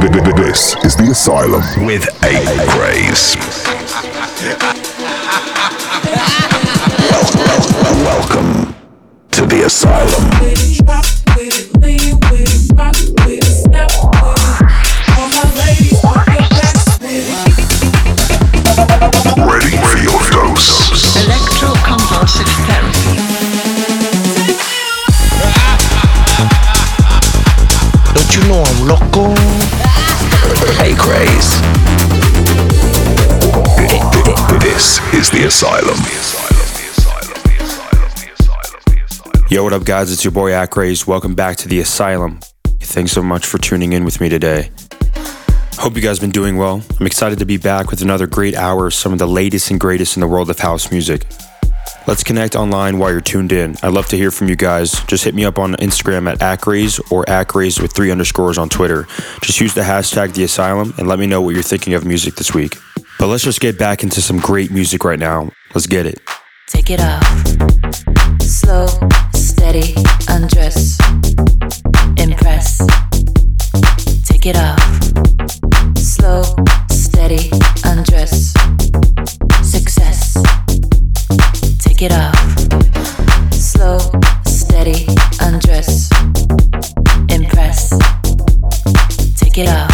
This is the Asylum with A welcome, welcome to the Asylum. Yo, what up, guys? It's your boy Acraze. Welcome back to the Asylum. Thanks so much for tuning in with me today. Hope you guys been doing well. I'm excited to be back with another great hour of some of the latest and greatest in the world of house music. Let's connect online while you're tuned in. I'd love to hear from you guys. Just hit me up on Instagram at Acraze or Acraze with three underscores on Twitter. Just use the hashtag The Asylum and let me know what you're thinking of music this week. But let's just get back into some great music right now. Let's get it. Take it off. Slow, steady, undress. Impress. Take it off. Slow, steady, undress. Success. Take it off. Slow, steady, undress. Impress. Take it off.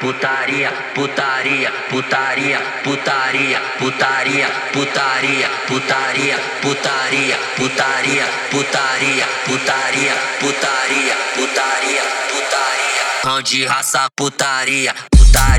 putaria, putaria, putaria, putaria, putaria, putaria, putaria, putaria, putaria, putaria, putaria, putaria, putaria, putaria. putaria, putaria, raça putaria, putaria.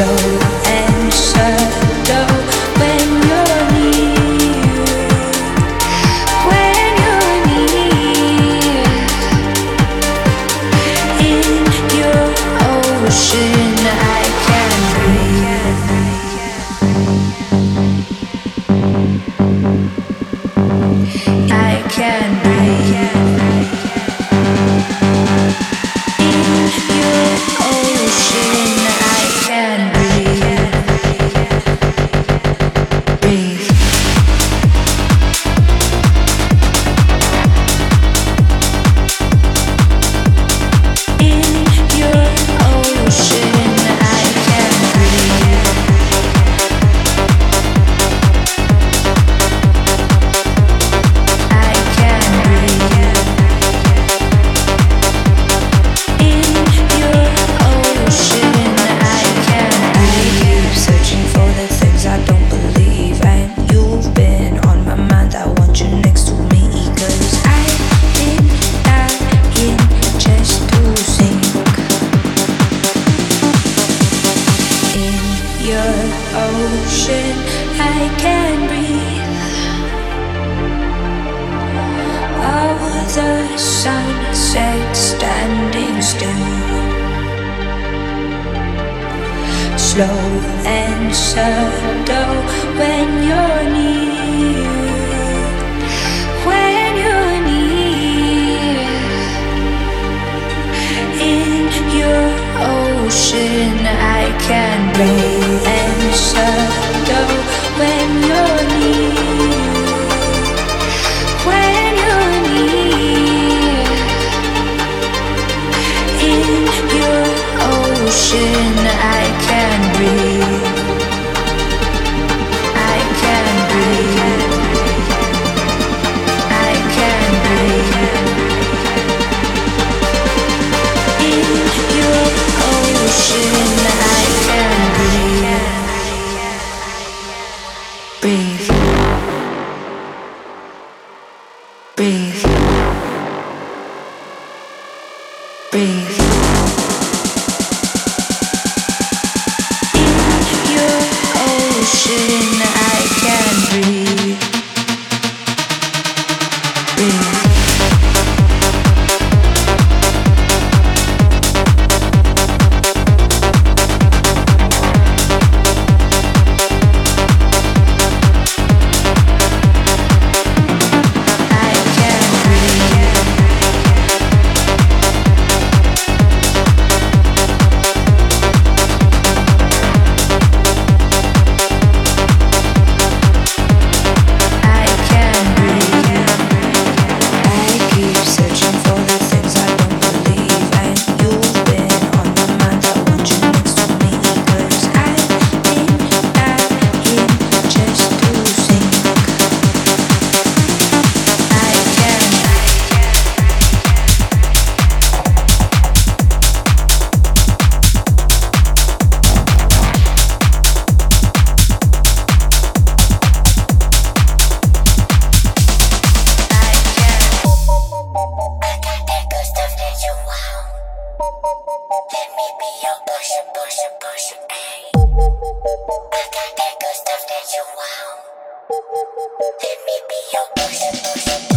Yeah. it, push it, push it, ayy. I got that good stuff that you want. Let me be your push it, push it.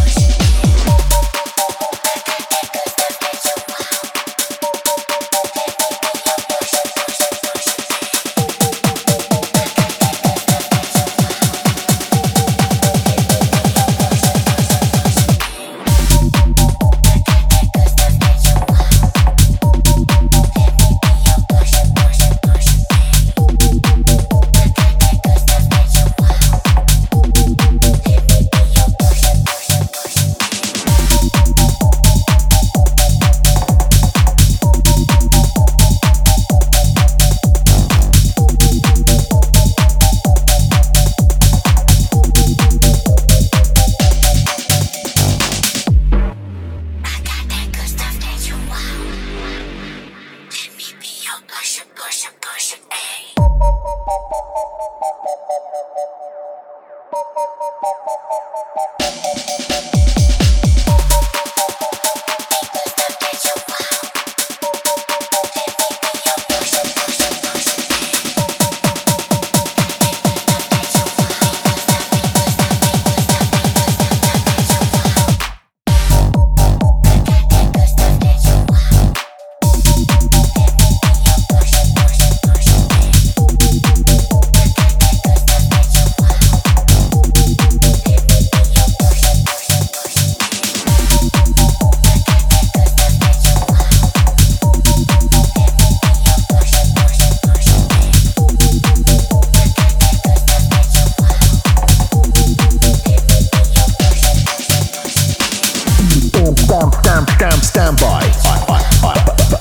stand, stand, stand, stand by.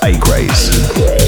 Acraze.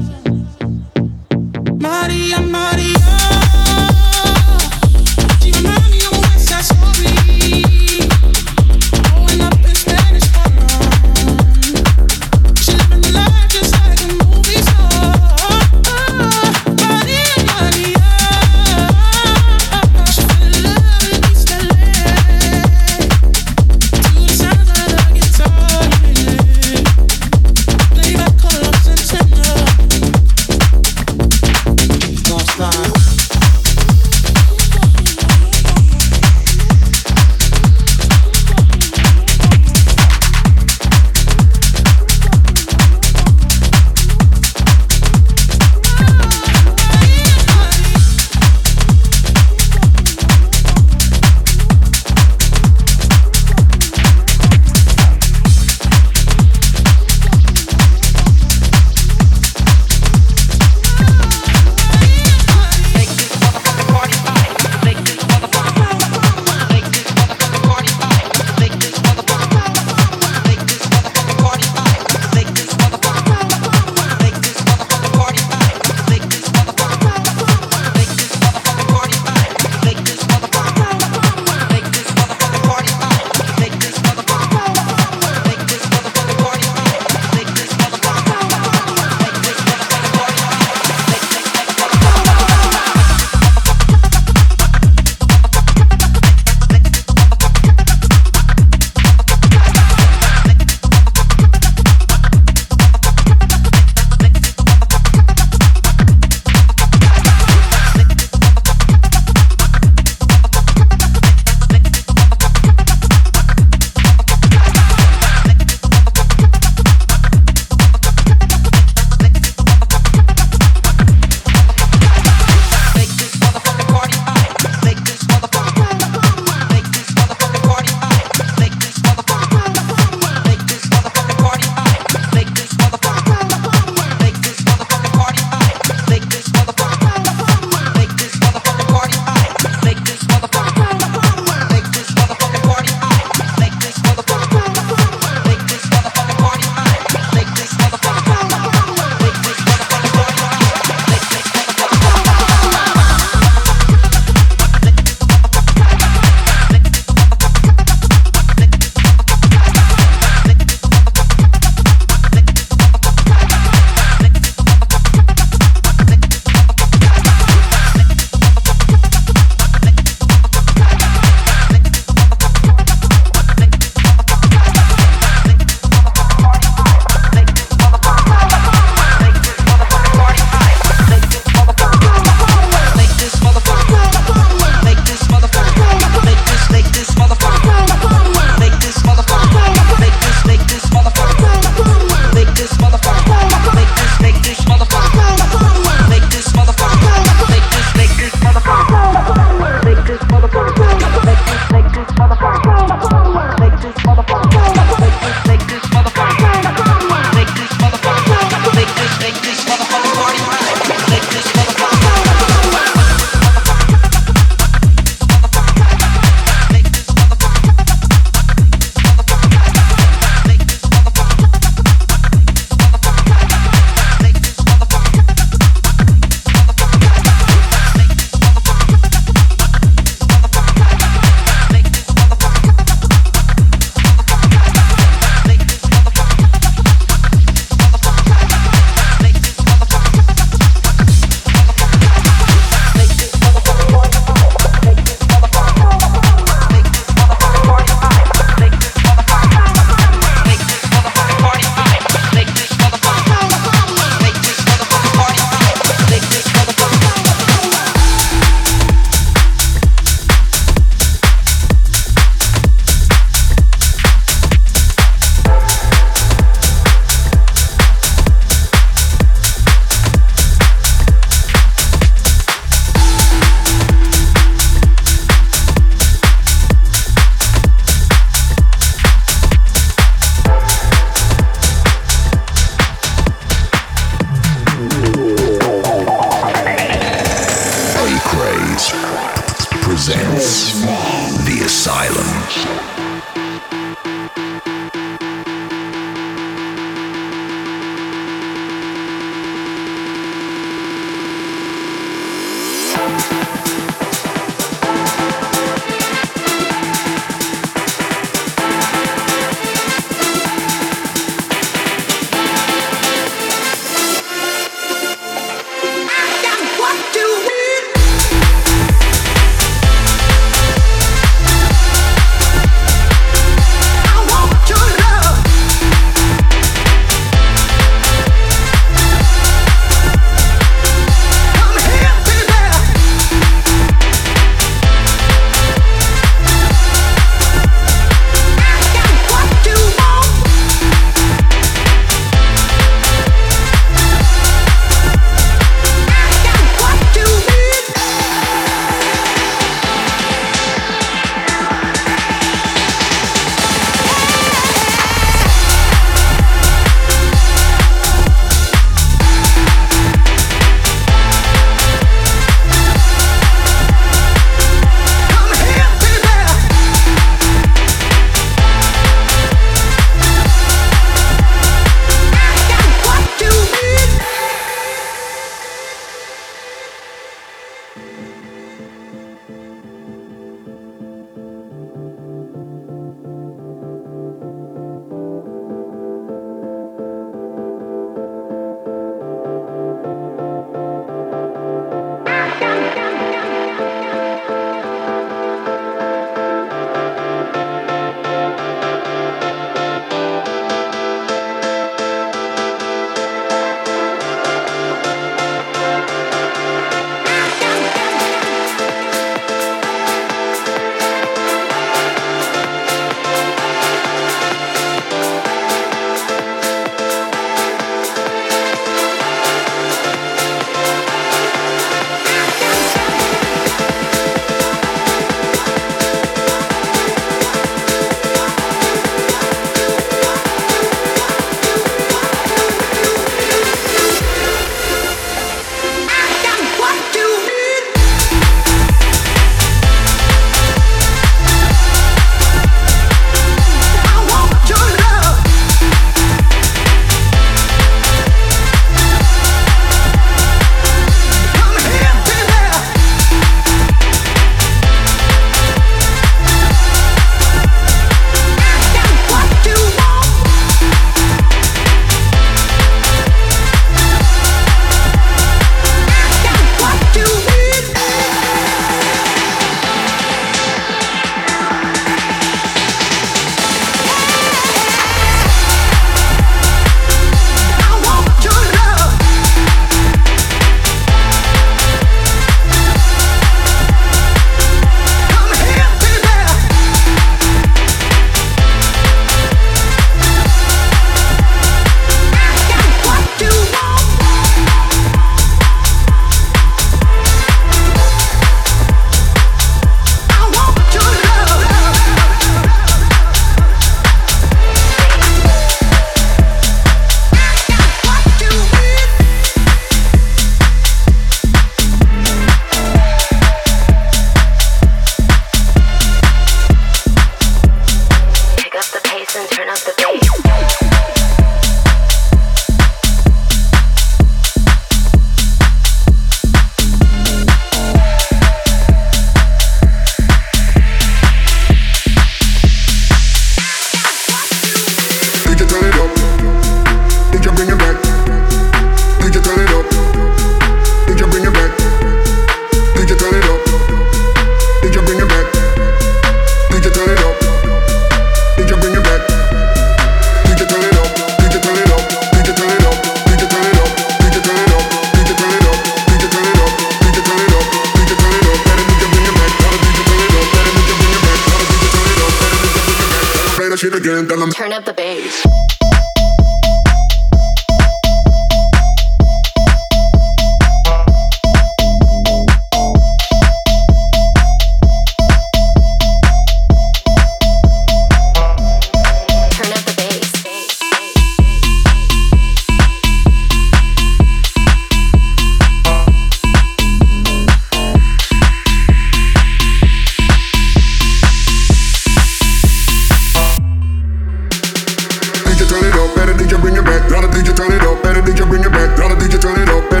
Better did you bring it back? Dollar did you turn it up? Better did you bring it back? Dollar did you turn it up? Better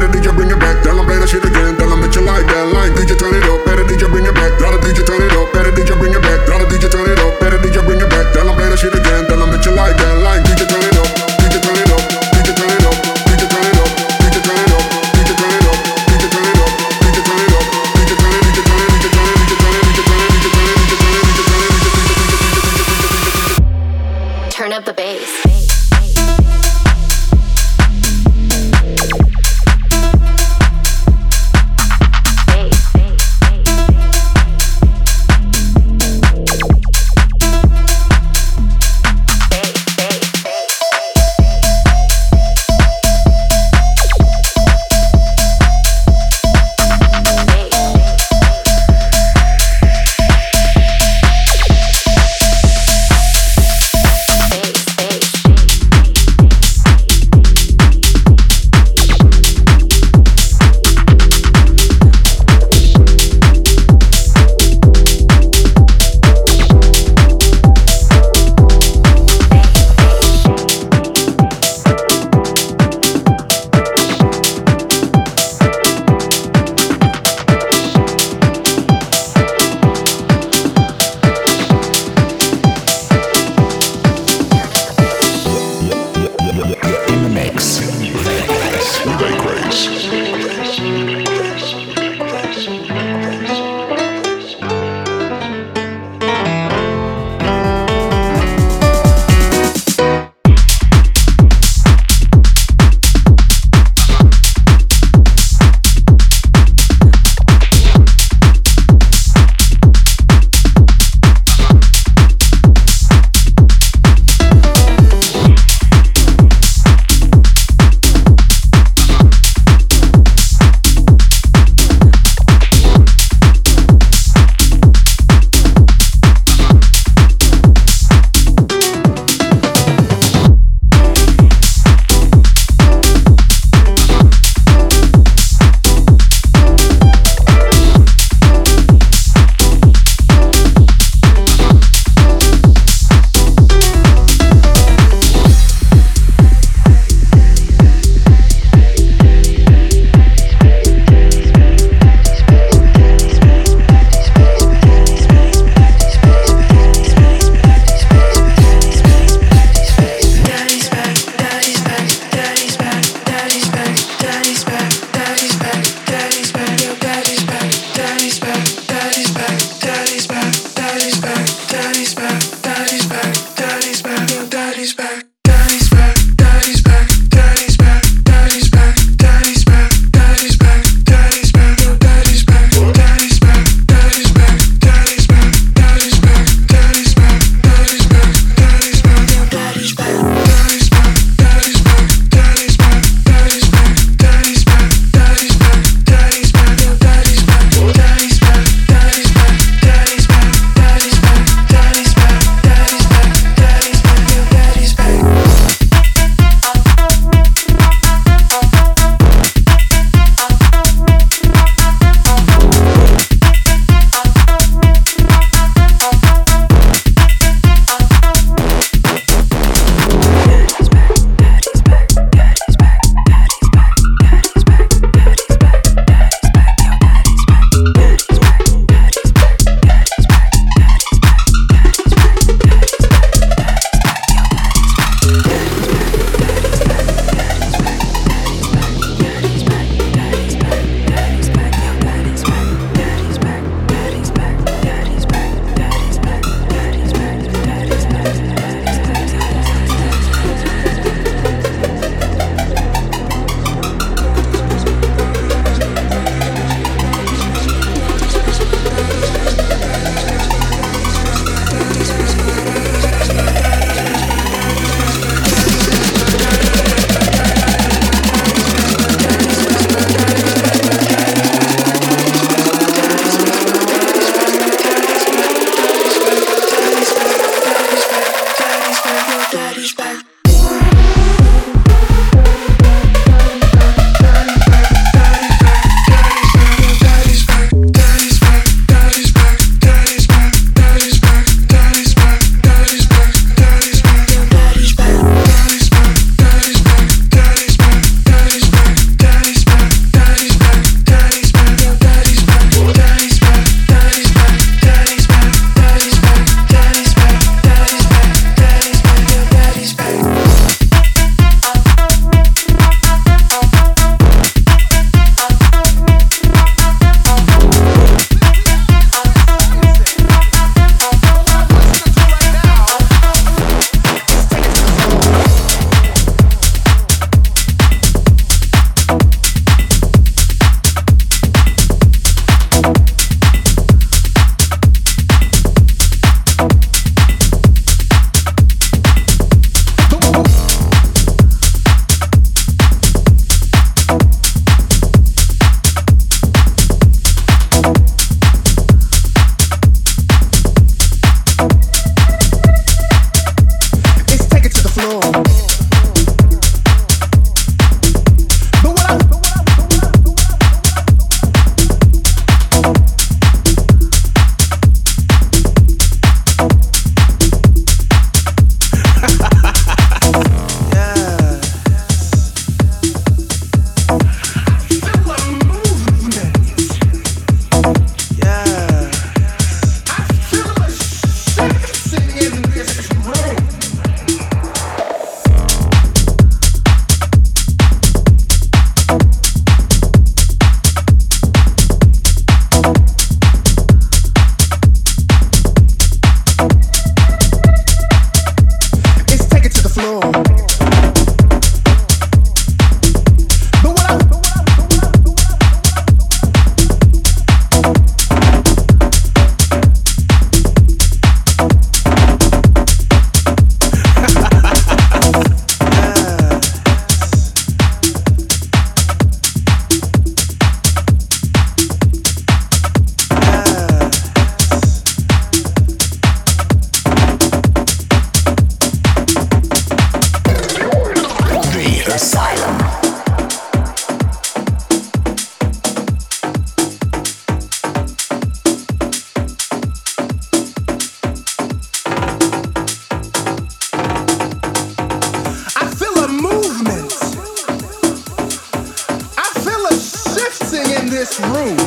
this room.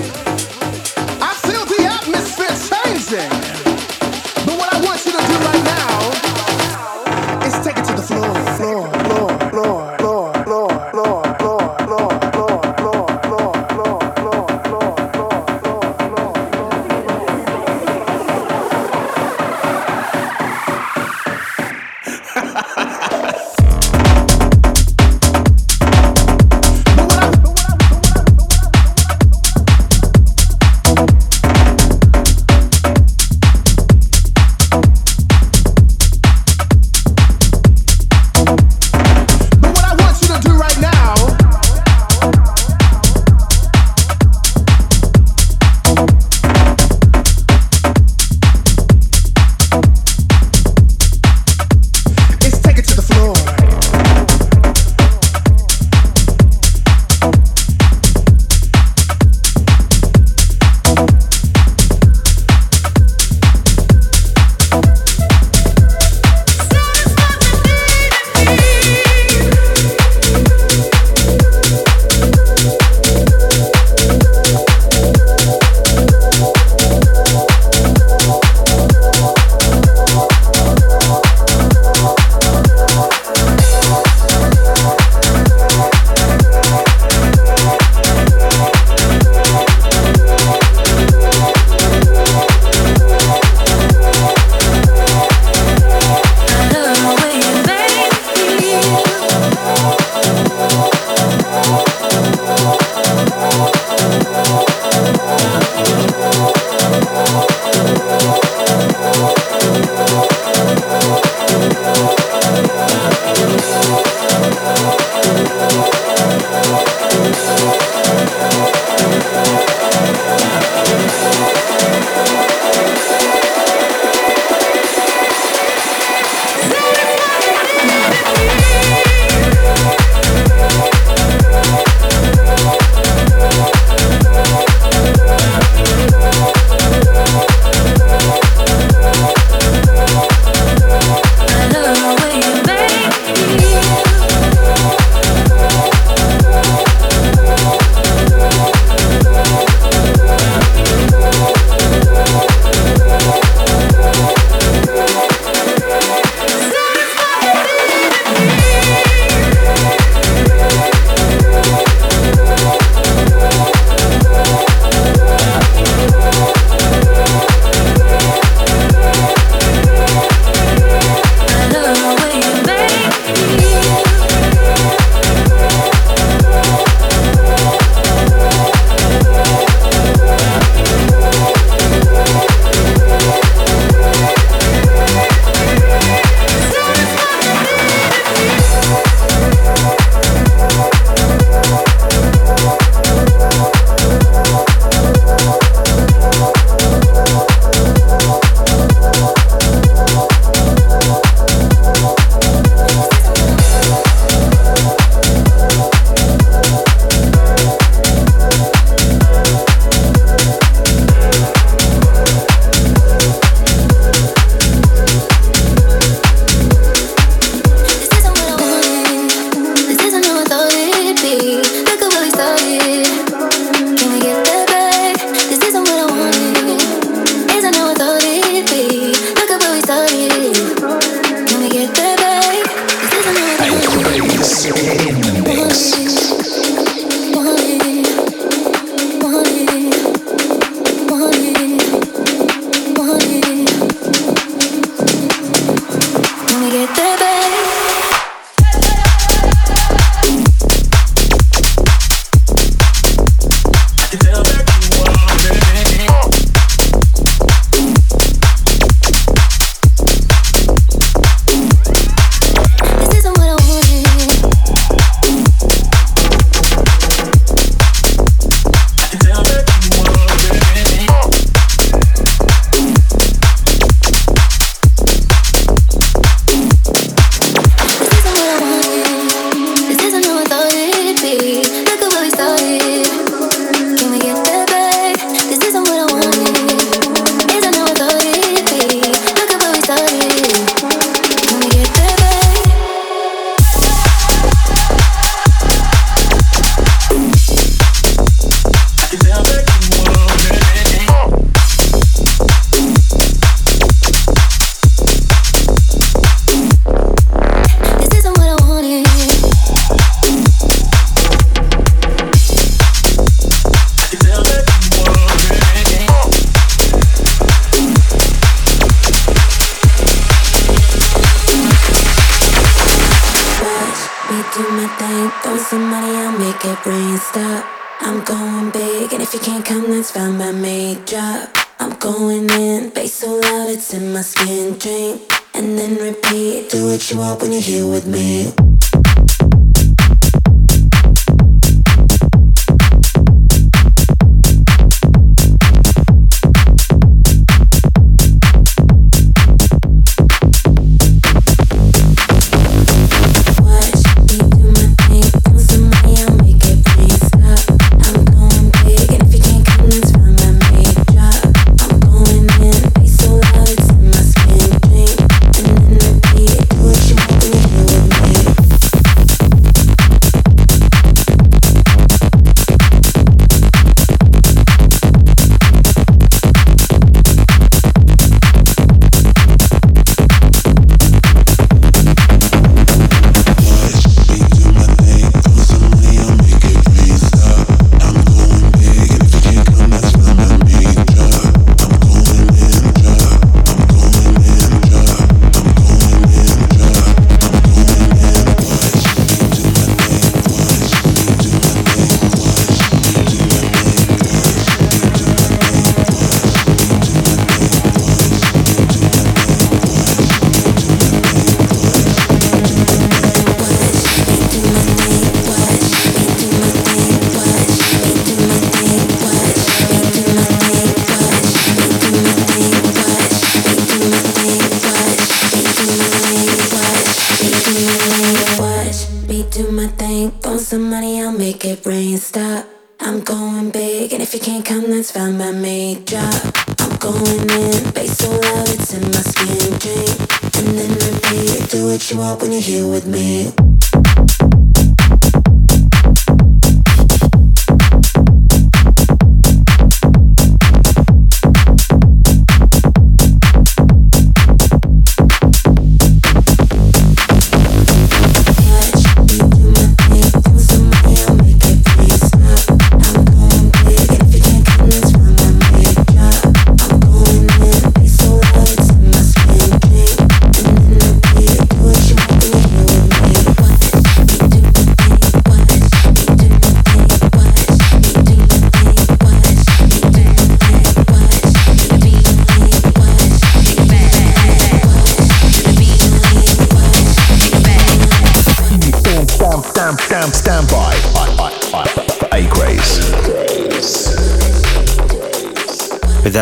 I feel the atmosphere changing.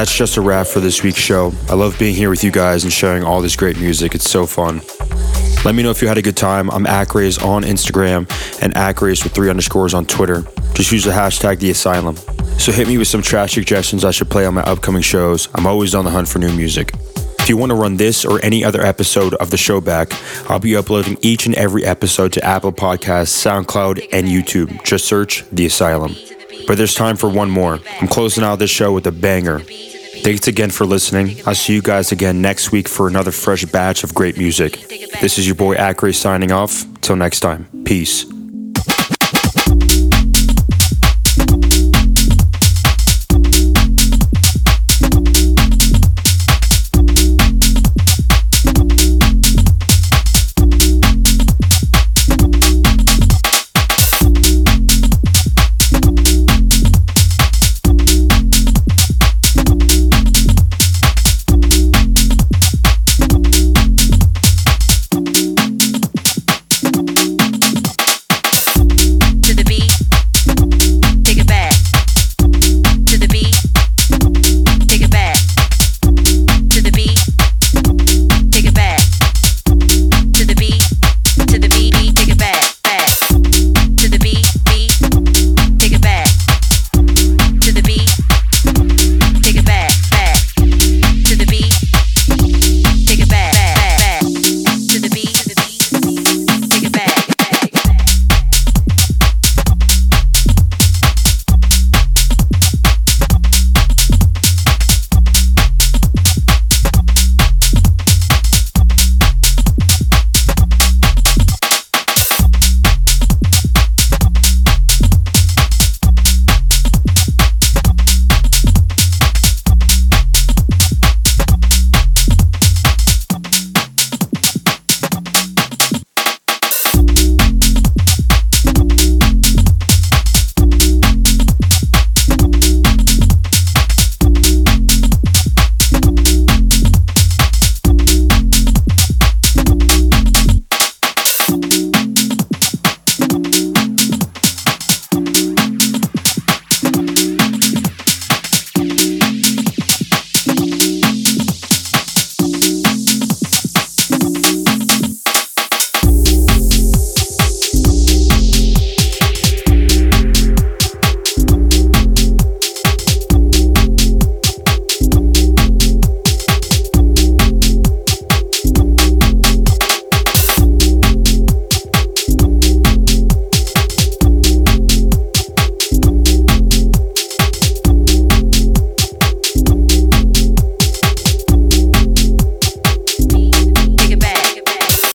That's just a wrap for this week's show. I love being here with you guys and sharing all this great music. It's so fun. Let me know if you had a good time. I'm Acraze on Instagram and Acraze with three underscores on Twitter. Just use the hashtag The Asylum. So hit me with some trash suggestions I should play on my upcoming shows. I'm always on the hunt for new music. If you want to run this or any other episode of the show back, I'll be uploading each and every episode to Apple Podcasts, SoundCloud, and YouTube. Just search The Asylum. But there's time for one more. I'm closing out this show with a banger. Thanks again for listening. I'll see you guys again next week for another fresh batch of great music. This is your boy Acraze signing off. Till next time, peace.